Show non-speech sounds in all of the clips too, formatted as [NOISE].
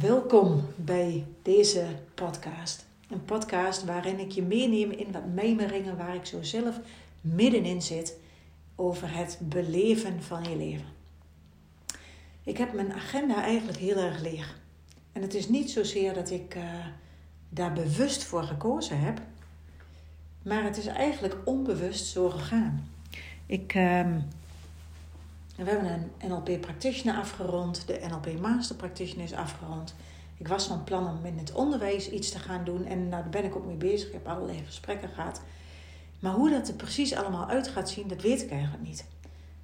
Welkom bij deze podcast. Een podcast waarin ik je meeneem in wat mijmeringen waar ik zo zelf middenin zit over het beleven van je leven. Ik heb mijn agenda eigenlijk heel erg leeg. En het is niet zozeer dat ik uh, daar bewust voor gekozen heb, maar het is eigenlijk onbewust zo gegaan. Ik, uh, we hebben een NLP Practitioner afgerond, de NLP Master Practitioner is afgerond. Ik was van plan om in het onderwijs iets te gaan doen en nou, daar ben ik ook mee bezig. Ik heb allerlei gesprekken gehad. Maar hoe dat er precies allemaal uit gaat zien, dat weet ik eigenlijk niet.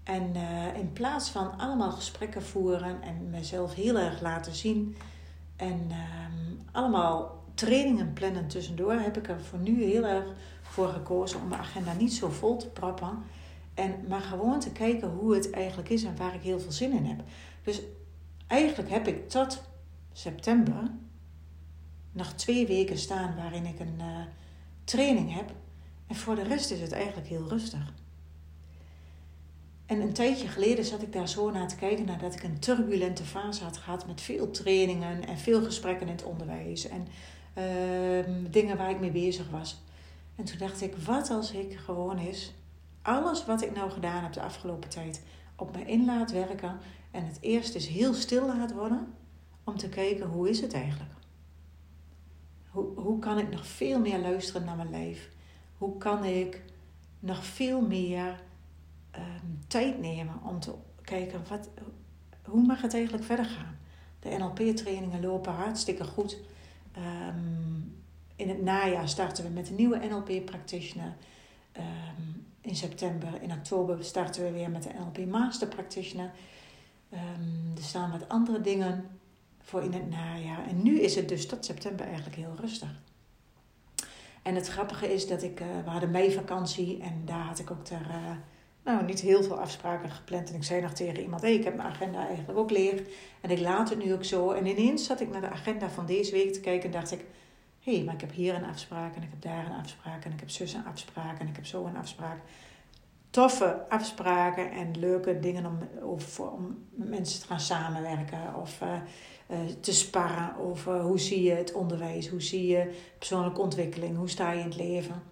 En uh, in plaats van allemaal gesprekken voeren en mezelf heel erg laten zien en uh, allemaal trainingen plannen tussendoor, heb ik er voor nu heel erg voor gekozen om mijn agenda niet zo vol te proppen. En, maar gewoon te kijken hoe het eigenlijk is en waar ik heel veel zin in heb. Dus eigenlijk heb ik tot september nog twee weken staan waarin ik een uh, training heb. En voor de rest is het eigenlijk heel rustig. En een tijdje geleden zat ik daar zo naar te kijken nadat ik een turbulente fase had gehad met veel trainingen en veel gesprekken in het onderwijs en uh, dingen waar ik mee bezig was. En toen dacht ik, wat als ik gewoon eens alles wat ik nou gedaan heb de afgelopen tijd op me in laat werken en het eerst eens heel stil laat worden om te kijken hoe is het eigenlijk? Hoe, hoe kan ik nog veel meer luisteren naar mijn lijf? Hoe kan ik nog veel meer um, tijd nemen om te kijken wat, hoe mag het eigenlijk verder gaan? De NLP-trainingen lopen hartstikke goed. Um, in het najaar starten we met een nieuwe NLP-practitioner. Um, in september, in oktober starten we weer met de NLP Master Practitioner. er staan wat andere dingen voor in het najaar. En nu is het dus tot september eigenlijk heel rustig. En het grappige is dat ik, uh, we hadden meivakantie en daar had ik ook ter, uh, nou, niet heel veel afspraken gepland. En ik zei nog tegen iemand, hey, ik heb mijn agenda eigenlijk ook leeg. En ik laat het nu ook zo. En ineens zat ik naar de agenda van deze week te kijken en dacht ik, hé, hey, maar ik heb hier een afspraak en ik heb daar een afspraak en ik heb zus een afspraak en ik heb zo een afspraak. Toffe afspraken en leuke dingen om, over, om met mensen te gaan samenwerken of... Uh, uh, te sparren over hoe zie je het onderwijs, hoe zie je persoonlijke ontwikkeling, hoe sta je in het leven.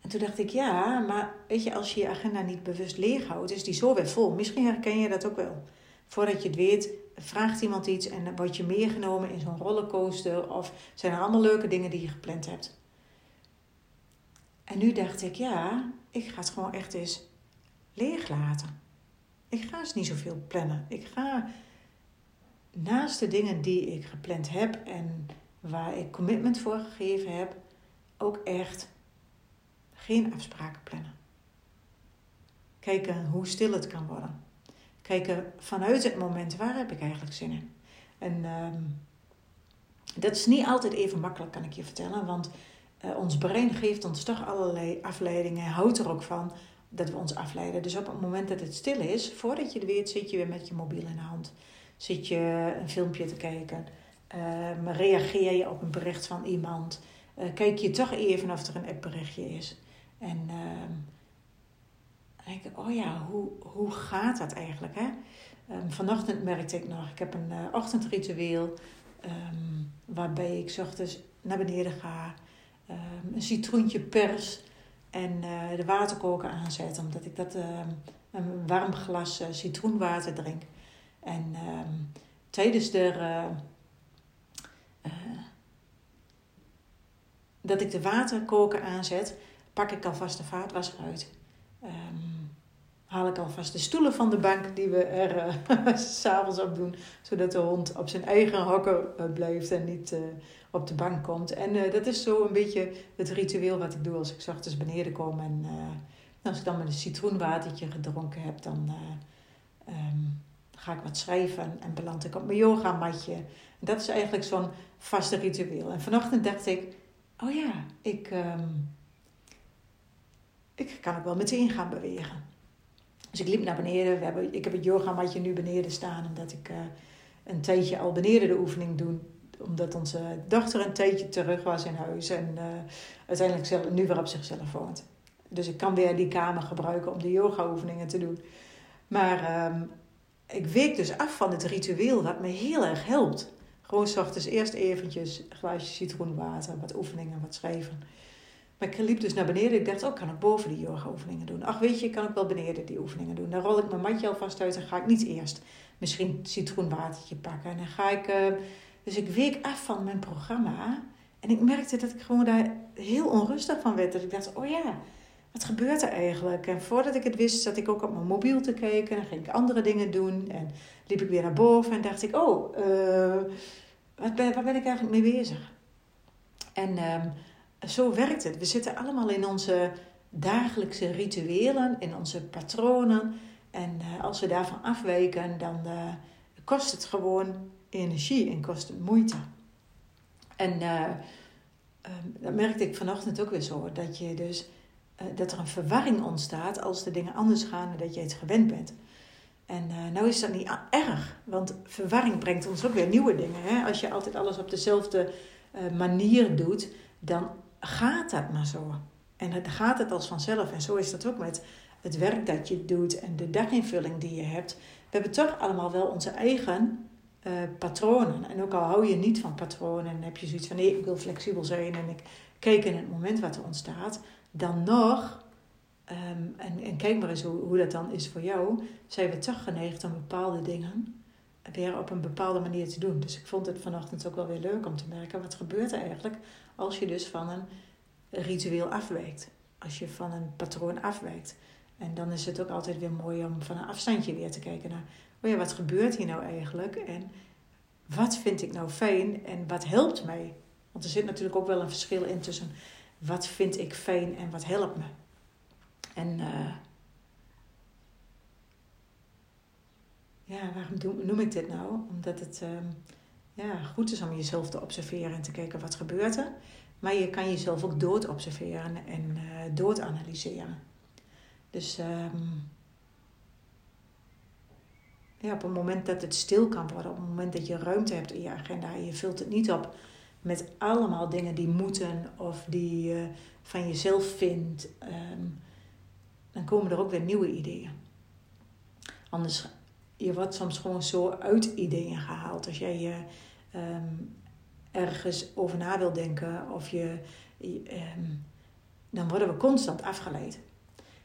En toen dacht ik, ja, maar weet je, als je je agenda niet bewust leeghoudt, is die zo weer vol. Misschien herken je dat ook wel. Voordat je het weet, vraagt iemand iets en word je meegenomen in zo'n rollercoaster of zijn er allemaal leuke dingen die je gepland hebt. En nu dacht ik, ja, ik ga het gewoon echt eens leeg laten. Ik ga eens niet zoveel plannen. Ik ga naast de dingen die ik gepland heb en waar ik commitment voor gegeven heb, ook echt geen afspraken plannen. Kijken hoe stil het kan worden. Kijken vanuit het moment waar heb ik eigenlijk zin in. En um, dat is niet altijd even makkelijk, kan ik je vertellen. Want uh, ons brein geeft ons toch allerlei afleidingen. Houdt er ook van dat we ons afleiden. Dus op het moment dat het stil is, voordat je het weet, zit je weer met je mobiel in de hand. Zit je een filmpje te kijken? Um, reageer je op een bericht van iemand? Uh, kijk je toch even of er een appberichtje is? En uh, denk ik, oh ja, hoe, hoe gaat dat eigenlijk? Hè? Um, vanochtend merkte ik nog, ik heb een uh, ochtendritueel um, waarbij ik ochtends naar beneden ga, um, een citroentje pers en uh, de waterkoker aanzet, omdat ik dat een warm glas citroenwater drink. En tijdens de dat ik de waterkoker aanzet, pak ik alvast de vaatwasser uit. Haal ik alvast de stoelen van de bank die we er uh, [LAUGHS] s'avonds op doen. Zodat de hond op zijn eigen hokken uh, blijft en niet uh, op de bank komt. En dat is zo een beetje het ritueel wat ik doe als ik s ochtends beneden kom. En als ik dan met een citroenwatertje gedronken heb, dan um, ga ik wat schrijven en beland ik op mijn yogamatje. En dat is eigenlijk zo'n vaste ritueel. En vanochtend dacht ik, oh ja, ik... Um, ik kan ook wel meteen gaan bewegen. Dus ik liep naar beneden. We hebben, ik heb het yogamatje nu beneden staan. Omdat ik uh, een tijdje al beneden de oefening doe. Omdat onze dochter een tijdje terug was in huis. En uh, uiteindelijk zelf, nu weer op zichzelf woont. Dus ik kan weer die kamer gebruiken om de yoga oefeningen te doen. Maar um, ik week dus af van het ritueel wat me heel erg helpt. Gewoon s ochtends eerst eventjes een glaasje citroenwater, wat oefeningen, wat schrijven. Maar ik liep dus naar beneden. Ik dacht, oh, kan ik boven die yoga-oefeningen doen? Ach, weet je, ik kan ook wel beneden die oefeningen doen. Dan rol ik mijn matje alvast uit en ga ik niet eerst misschien citroenwatertje pakken. En dan ga ik... Uh, dus ik week af van mijn programma. En ik merkte dat ik gewoon daar heel onrustig van werd. Dat ik dacht, oh ja, wat gebeurt er eigenlijk? En voordat ik het wist, zat ik ook op mijn mobiel te kijken. En ging ik andere dingen doen. En liep ik weer naar boven en dacht ik, oh, uh, wat ben, waar ben ik eigenlijk mee bezig? En um, zo werkt het. We zitten allemaal in onze dagelijkse rituelen, in onze patronen. En uh, als we daarvan afwijken, dan uh, kost het gewoon energie en kost het moeite. En uh, dat merkte ik vanochtend ook weer zo. Dat, je dus, dat er een verwarring ontstaat als de dingen anders gaan dan dat je het gewend bent. En nou is dat niet erg, want verwarring brengt ons ook weer nieuwe dingen. Hè? Als je altijd alles op dezelfde manier doet, dan gaat dat maar zo. En dan gaat het als vanzelf. En zo is dat ook met het werk dat je doet en de daginvulling die je hebt. We hebben toch allemaal wel onze eigen uh, patronen. En ook al hou je niet van patronen en heb je zoiets van nee, ik wil flexibel zijn en ik kijk in het moment wat er ontstaat, dan nog Um, en, en, kijk maar eens hoe, hoe dat dan is voor jou. Zijn we toch geneigd om bepaalde dingen weer op een bepaalde manier te doen. Dus ik vond het vanochtend ook wel weer leuk om te merken. Wat gebeurt er eigenlijk als je dus van een ritueel afwijkt. Als je van een patroon afwijkt. En dan is het ook altijd weer mooi om van een afstandje weer te kijken naar... Oh ja, wat gebeurt hier nou eigenlijk? En wat vind ik nou fijn en wat helpt mij? Want er zit natuurlijk ook wel een verschil in tussen... Wat vind ik fijn en wat helpt me? En uh, ja, waarom noem ik dit nou? Omdat het uh, ja, goed is om jezelf te observeren en te kijken wat gebeurt er. Maar je kan jezelf ook dood observeren en uh, dood analyseren. Dus um, ja, op het moment dat het stil kan worden, op het moment dat je ruimte hebt in je agenda en je vult het niet op met allemaal dingen die moeten of die je van jezelf vindt. Um, dan komen er ook weer nieuwe ideeën. Anders, je wordt soms gewoon zo uit ideeën gehaald. Als jij je um, ergens over na wil denken of je, um, dan worden we constant afgeleid.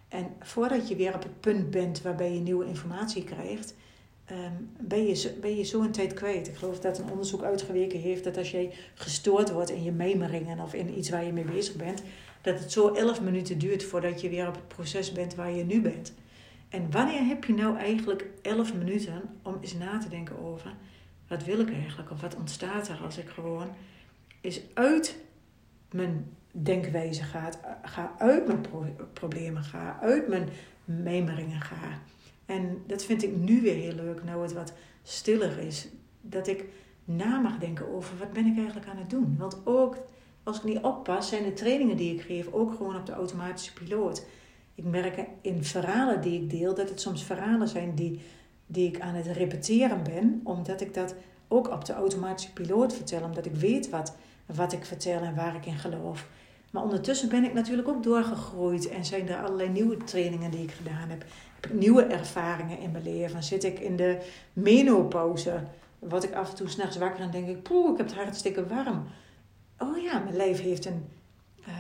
En voordat je weer op het punt bent waarbij je nieuwe informatie krijgt, um, ben, je, ben je zo een tijd kwijt. Ik geloof dat een onderzoek uitgeweken heeft dat als jij gestoord wordt in je memeringen of in iets waar je mee bezig bent, dat het zo elf minuten duurt voordat je weer op het proces bent waar je nu bent. En wanneer heb je nou eigenlijk elf minuten om eens na te denken over wat wil ik eigenlijk of wat ontstaat er als ik gewoon eens uit mijn denkwijze ga, ga uit mijn problemen ga, uit mijn memeringen ga. En dat vind ik nu weer heel leuk, nou het wat stiller is. Dat ik na mag denken over wat ben ik eigenlijk aan het doen. Want ook als ik niet oppas, zijn de trainingen die ik geef ook gewoon op de automatische piloot. Ik merk in verhalen die ik deel dat het soms verhalen zijn die, die ik aan het repeteren ben, omdat ik dat ook op de automatische piloot vertel, omdat ik weet wat, wat ik vertel en waar ik in geloof. Maar ondertussen ben ik natuurlijk ook doorgegroeid en zijn er allerlei nieuwe trainingen die ik gedaan heb. Heb ik nieuwe ervaringen in mijn leven. Zit ik in de menopauze, word ik af en toe s'nachts wakker en denk ik, poeh, ik heb het hartstikke warm oh ja, mijn leven heeft een, uh,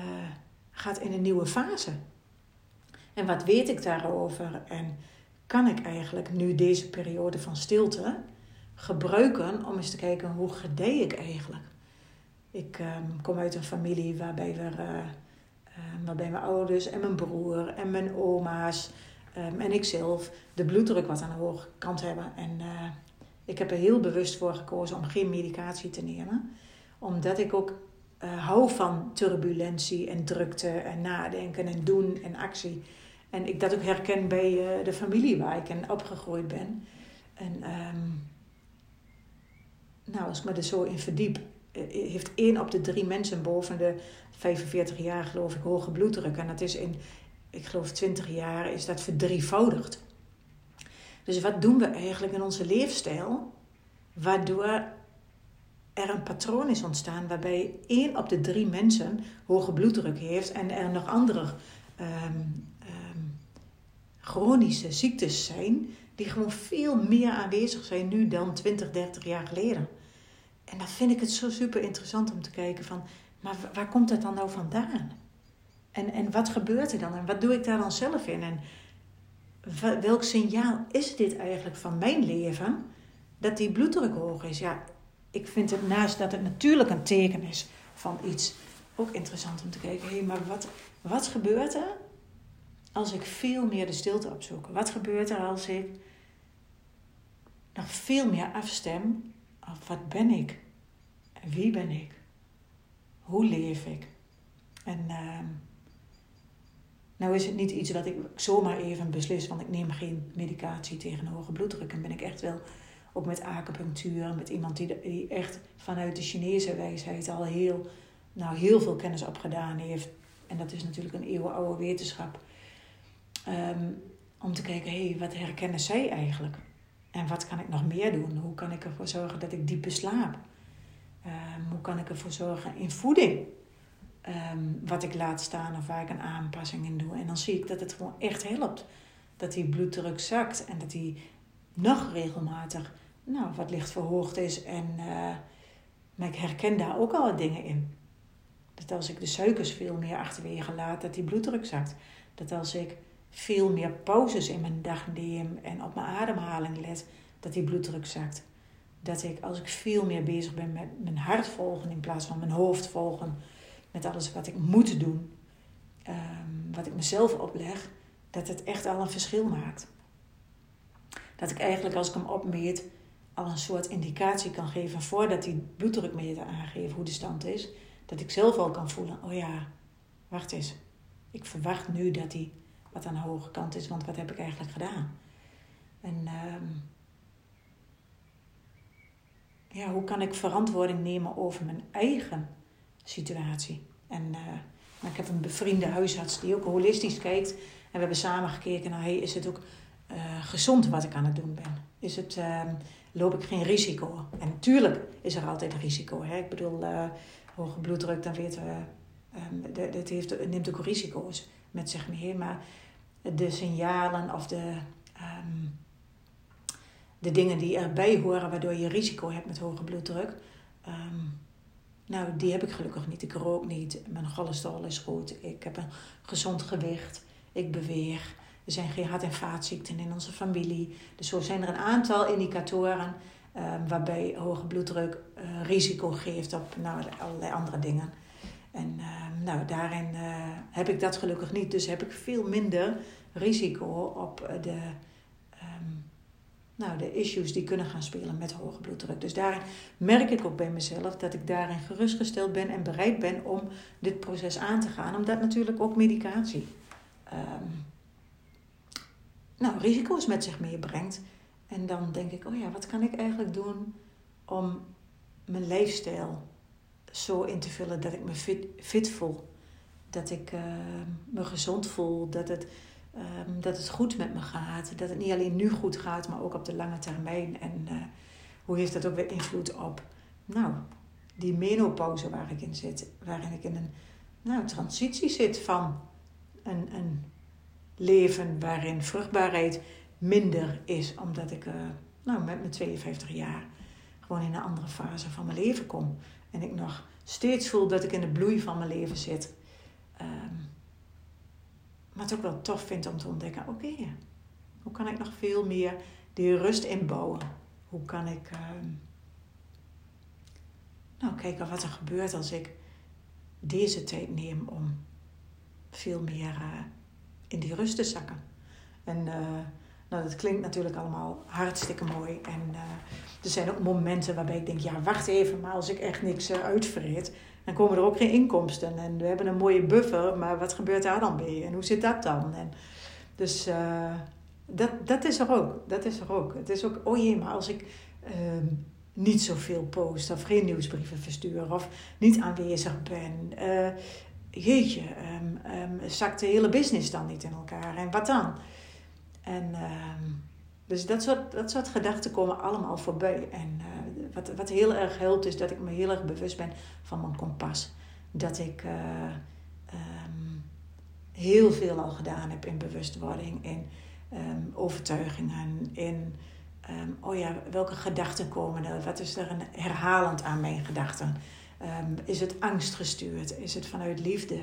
gaat in een nieuwe fase. En wat weet ik daarover? En kan ik eigenlijk nu deze periode van stilte gebruiken om eens te kijken hoe gedij ik eigenlijk? Ik um, kom uit een familie waarbij, we, uh, waarbij mijn ouders en mijn broer en mijn oma's um, en ikzelf de bloeddruk wat aan de hoge kant hebben. En uh, ik heb er heel bewust voor gekozen om geen medicatie te nemen omdat ik ook uh, hou van turbulentie en drukte en nadenken en doen en actie. En ik dat ook herken bij uh, de familie waar ik in opgegroeid ben. En um, nou, als ik me er zo in verdiep, uh, heeft één op de drie mensen boven de 45 jaar, geloof ik, hoge bloeddruk. En dat is in, ik geloof, 20 jaar is dat verdrievoudigd. Dus wat doen we eigenlijk in onze leefstijl, waardoor er een patroon is ontstaan waarbij één op de drie mensen hoge bloeddruk heeft en er nog andere um, chronische ziektes zijn die gewoon veel meer aanwezig zijn nu dan 20, 30 jaar geleden. En dan vind ik het zo super interessant om te kijken van, maar waar komt dat dan nou vandaan? En, en wat gebeurt er dan? En wat doe ik daar dan zelf in? En welk signaal is dit eigenlijk van mijn leven? Dat die bloeddruk hoog is. Ja, ik vind het naast dat het natuurlijk een teken is van iets, ook interessant om te kijken. Hé, hey, maar wat, wat gebeurt er als ik veel meer de stilte opzoek? Wat gebeurt er als ik nog veel meer afstem op wat ben ik? En wie ben ik? Hoe leef ik? En uh, nou is het niet iets wat ik zomaar even beslis, want ik neem geen medicatie tegen hoge bloeddruk. En ben ik echt wel ook met acupunctuur, met iemand die, die echt vanuit de Chinese wijsheid al heel, nou, heel veel kennis opgedaan heeft. En dat is natuurlijk een eeuwenoude wetenschap. Ehm, om te kijken, hé, hey, wat herkennen zij eigenlijk? En wat kan ik nog meer doen? Hoe kan ik ervoor zorgen dat ik diepe slaap? Um, hoe kan ik ervoor zorgen in voeding? Ehm, wat ik laat staan of waar ik een aanpassing in doe. En dan zie ik dat het gewoon echt helpt. Dat die bloeddruk zakt en dat die nog regelmatig nou, wat licht verhoogd is. En, uh, maar ik herken daar ook al wat dingen in. Dat als ik de suikers veel meer achterwege laat, dat die bloeddruk zakt. Dat als ik veel meer pauzes in mijn dag neem en op mijn ademhaling let, dat die bloeddruk zakt. Dat ik als ik veel meer bezig ben met mijn hart volgen in plaats van mijn hoofd volgen, met alles wat ik moet doen, um, wat ik mezelf opleg, dat het echt al een verschil maakt. Dat ik eigenlijk als ik hem opmeet al een soort indicatie kan geven voordat die bloeddrukmeter aangeeft hoe de stand is. Dat ik zelf al kan voelen, oh ja, wacht eens. Ik verwacht nu dat hij wat aan de hoge kant is, want wat heb ik eigenlijk gedaan? En um, ja, hoe kan ik verantwoording nemen over mijn eigen situatie? En uh, ik heb een bevriende huisarts die ook holistisch kijkt. En we hebben samen gekeken naar, hey, is het ook uh, gezond wat ik aan het doen ben? Is het, uh, loop ik geen risico? En natuurlijk is er altijd risico. Hè? Ik bedoel, uh, hoge bloeddruk, dan weten we, um, dat heeft, neemt ook risico's met zich mee. Maar de signalen of de, um, de dingen die erbij horen waardoor je risico hebt met hoge bloeddruk, um, nou, die heb ik gelukkig niet. Ik rook niet. Mijn cholesterol is goed. Ik heb een gezond gewicht. Ik beweeg. Er zijn geen hart- en vaatziekten in onze familie. Dus zo zijn er een aantal indicatoren waarbij hoge bloeddruk uh, risico geeft op nou, allerlei andere dingen. En uh, nou, daarin eh, heb ik dat gelukkig niet. Dus heb ik veel minder risico op de nou, de issues die kunnen gaan spelen met hoge bloeddruk. Dus daarin merk ik ook bij mezelf dat ik daarin gerustgesteld ben en bereid ben om dit proces aan te gaan. Omdat natuurlijk ook medicatie um, nou, risico's met zich meebrengt. En dan denk ik, oh ja, wat kan ik eigenlijk doen om mijn leefstijl zo in te vullen dat ik me fit, fit voel. Dat ik uh, me gezond voel, dat het Um, dat het goed met me gaat. Dat het niet alleen nu goed gaat, maar ook op de lange termijn. En uh, hoe heeft dat ook weer invloed op, nou, die menopauze waar ik in zit. Waarin ik in een nou, transitie zit van een, een leven waarin vruchtbaarheid minder is. Omdat ik uh, nou, met mijn 52 jaar gewoon in een andere fase van mijn leven kom. En ik nog steeds voel dat ik in de bloei van mijn leven zit. Maar het ook wel tof vind om te ontdekken: oké, hoe kan ik nog veel meer die rust inbouwen? Hoe kan ik uh, nou, kijken wat er gebeurt als ik deze tijd neem om veel meer uh, in die rust te zakken? En uh, nou, dat klinkt natuurlijk allemaal hartstikke mooi. En uh, er zijn ook momenten waarbij ik denk: ja, wacht even, maar als ik echt niks uitvreet dan komen er ook geen inkomsten. En we hebben een mooie buffer, maar wat gebeurt daar dan mee? En hoe zit dat dan? En dus uh, dat, dat is er ook. Dat is er ook. Het is ook, oh jee, maar als ik uh, niet zoveel post of geen nieuwsbrieven verstuur of niet aanwezig ben. Uh, jeetje, um, zakt de hele business dan niet in elkaar? En wat dan? En ehm, dus dat soort, dat soort gedachten komen allemaal voorbij. En uh, wat, wat heel erg helpt is dat ik me heel erg bewust ben van mijn kompas. Dat ik uh, um, heel veel al gedaan heb in bewustwording, in ehm, overtuigingen, in ehm, oh ja, welke gedachten komen er, wat is er een herhalend aan mijn gedachten. Ehm, is het angstgestuurd? Is het vanuit liefde?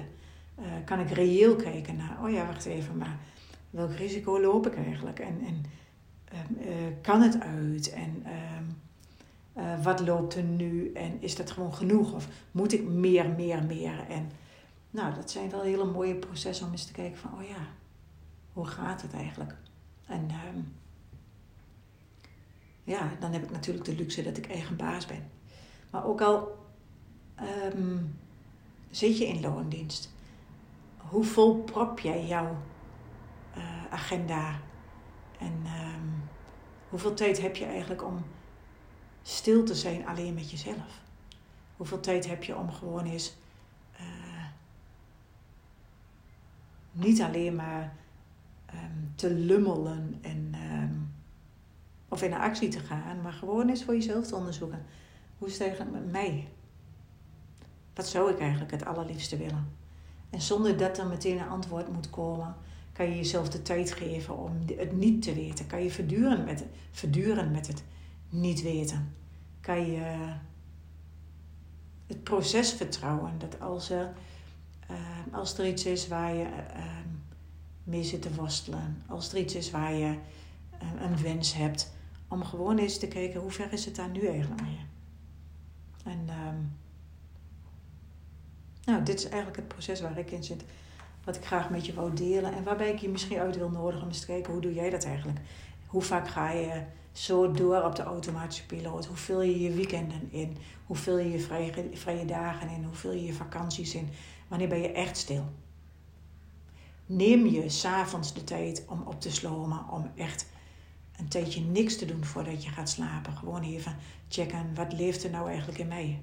Uh, kan ik reëel kijken naar, oh ja, wacht even, maar welk risico loop ik eigenlijk? En, en uh, kan het uit? En uh, wat loopt er nu? En is dat gewoon genoeg? Of moet ik meer, meer, meer? En nou, dat zijn wel hele mooie processen om eens te kijken van, oh ja, hoe gaat het eigenlijk? En um, ja, dan heb ik natuurlijk de luxe dat ik eigen baas ben. Maar ook al zit je in loondienst, hoe vol prop jij jouw agenda? En um, hoeveel tijd heb je eigenlijk om stil te zijn alleen met jezelf? Hoeveel tijd heb je om gewoon eens uh, niet alleen maar um, te lummelen en, um, of in actie te gaan, maar gewoon eens voor jezelf te onderzoeken. Hoe is het eigenlijk met mij? Wat zou ik eigenlijk het allerliefste willen? En zonder dat er meteen een antwoord moet komen, kan je jezelf de tijd geven om het niet te weten. Kan je verduren met, verduren met het niet weten. Kan je het proces vertrouwen. Dat als er, uh, als er iets is waar je uh, mee zit te worstelen. Als er iets is waar je een wens hebt. Om gewoon eens te kijken hoe ver is het daar nu eigenlijk mee. En um, nou, dit is eigenlijk het proces waar ik in zit. Wat ik graag met je wou delen. En waarbij ik je misschien uit wil nodigen om te kijken hoe doe jij dat eigenlijk? Hoe vaak ga je zo door op de automatische piloot? Hoe vul je je weekenden in? Hoe vul je je vrije, vrije dagen in? Hoe vul je je vakanties in? Wanneer ben je echt stil? Neem je s'avonds de tijd om op te slomen, om echt een tijdje niks te doen voordat je gaat slapen. Gewoon even checken, wat leeft er nou eigenlijk in mij?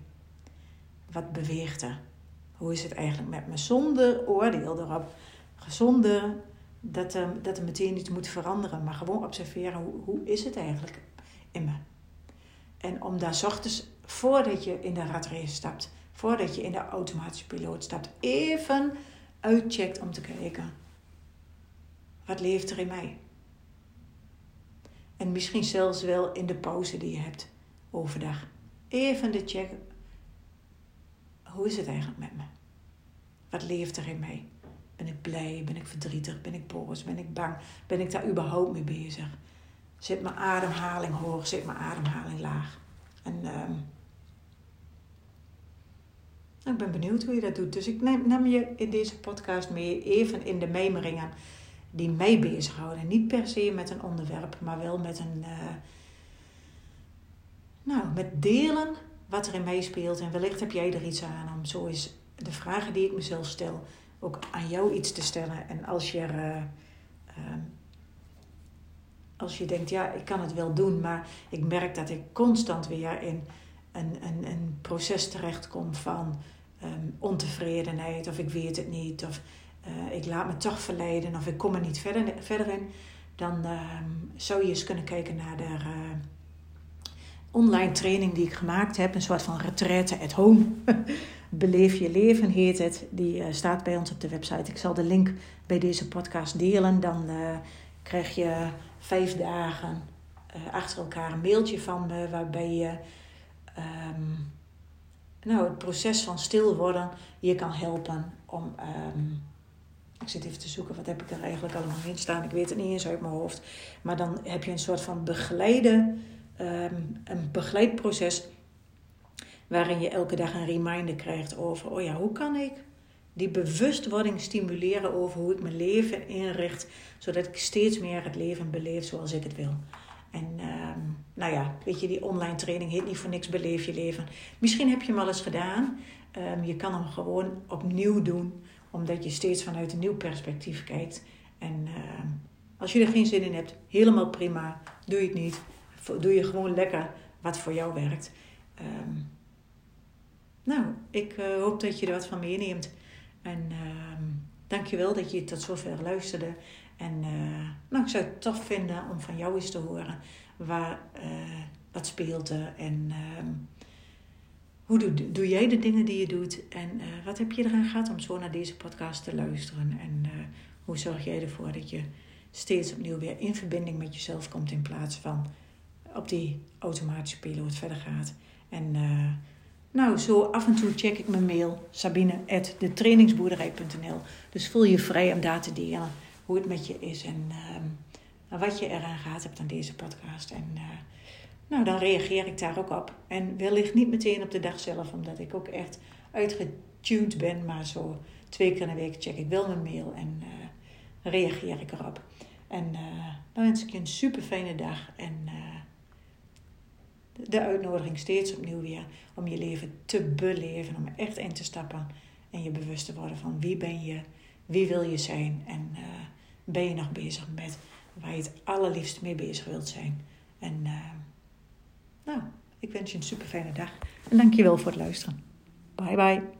Wat beweegt er? Hoe is het eigenlijk met me? Zonder oordeel erop. Zonder dat er, dat er meteen iets moet veranderen. Maar gewoon observeren, hoe, hoe is het eigenlijk in me? En om daar ochtends, voordat je in de ratrace stapt, voordat je in de automatische piloot stapt, even uitcheckt om te kijken. Wat leeft er in mij? En misschien zelfs wel in de pauze die je hebt overdag. Even de check. Hoe is het eigenlijk met me? Wat leeft er in mij? Ben ik blij? Ben ik verdrietig? Ben ik boos? Ben ik bang? Ben ik daar überhaupt mee bezig? Zit mijn ademhaling hoog? Zit mijn ademhaling laag? En um, ik ben benieuwd hoe je dat doet. Dus ik neem, je in deze podcast mee even in de mijmeringen die mij bezighouden. Niet per se met een onderwerp, maar wel met een. Uh, nou, met delen wat er in mij. En wellicht heb jij er iets aan om zo eens de vragen die ik mezelf stel ook aan jou iets te stellen. En als je, uh, uh, als je denkt, ja, ik kan het wel doen, maar ik merk dat ik constant weer in een, een, een proces terechtkom van um, ontevredenheid, of ik weet het niet, of uh, ik laat me toch verleiden, of ik kom er niet verder, verder in, dan um, zou je eens kunnen kijken naar de uh, online training die ik gemaakt heb, een soort van retraite at home. [LAUGHS] Beleef je leven heet het. Die uh, staat bij ons op de website. Ik zal de link bij deze podcast delen. Dan uh, krijg je vijf dagen uh, achter elkaar een mailtje van me waarbij je um, nou, het proces van stil worden je kan helpen om. Um, ik zit even te zoeken, wat heb ik er eigenlijk allemaal in staan? Ik weet het niet eens uit mijn hoofd. Maar dan heb je een soort van begeleide, um, een begeleidproces waarin je elke dag een reminder krijgt over, oh ja, hoe kan ik die bewustwording stimuleren over hoe ik mijn leven inricht, zodat ik steeds meer het leven beleef zoals ik het wil. En uh, nou ja, weet je, die online training heet niet voor niks beleef je leven. Misschien heb je hem al eens gedaan. Um, je kan hem gewoon opnieuw doen, omdat je steeds vanuit een nieuw perspectief kijkt. En als je er geen zin in hebt, helemaal prima. Doe je het niet. Doe je gewoon lekker wat voor jou werkt. Um, nou, ik uh, hoop dat je er wat van meeneemt. En uh, dankjewel dat je tot zover luisterde. En uh, nou, ik zou het tof vinden om van jou eens te horen waar, uh, wat speelt er. En ehm, hoe doe, doe jij de dingen die je doet? En wat heb je eraan gehad om zo naar deze podcast te luisteren? En hoe zorg jij ervoor dat je steeds opnieuw weer in verbinding met jezelf komt in plaats van op die automatische piloot verder gaat. En uh, nou, zo af en toe check ik mijn mail, sabine.detrainingsboerderij.nl. Dus voel je vrij om daar te delen hoe het met je is en uh, wat je eraan gehad hebt aan deze podcast. En uh, nou, dan reageer ik daar ook op. En wellicht niet meteen op de dag zelf, omdat ik ook echt uitgetuned ben, maar zo twee keer in de week check ik wel mijn mail en reageer ik erop. En dan wens ik je een super fijne dag en de uitnodiging steeds opnieuw weer om je leven te beleven, om er echt in te stappen en je bewust te worden van wie ben je, wie wil je zijn en uh, ben je nog bezig met waar je het allerliefst mee bezig wilt zijn. En uh, nou, ik wens je een super fijne dag en dankjewel voor het luisteren. Bye bye.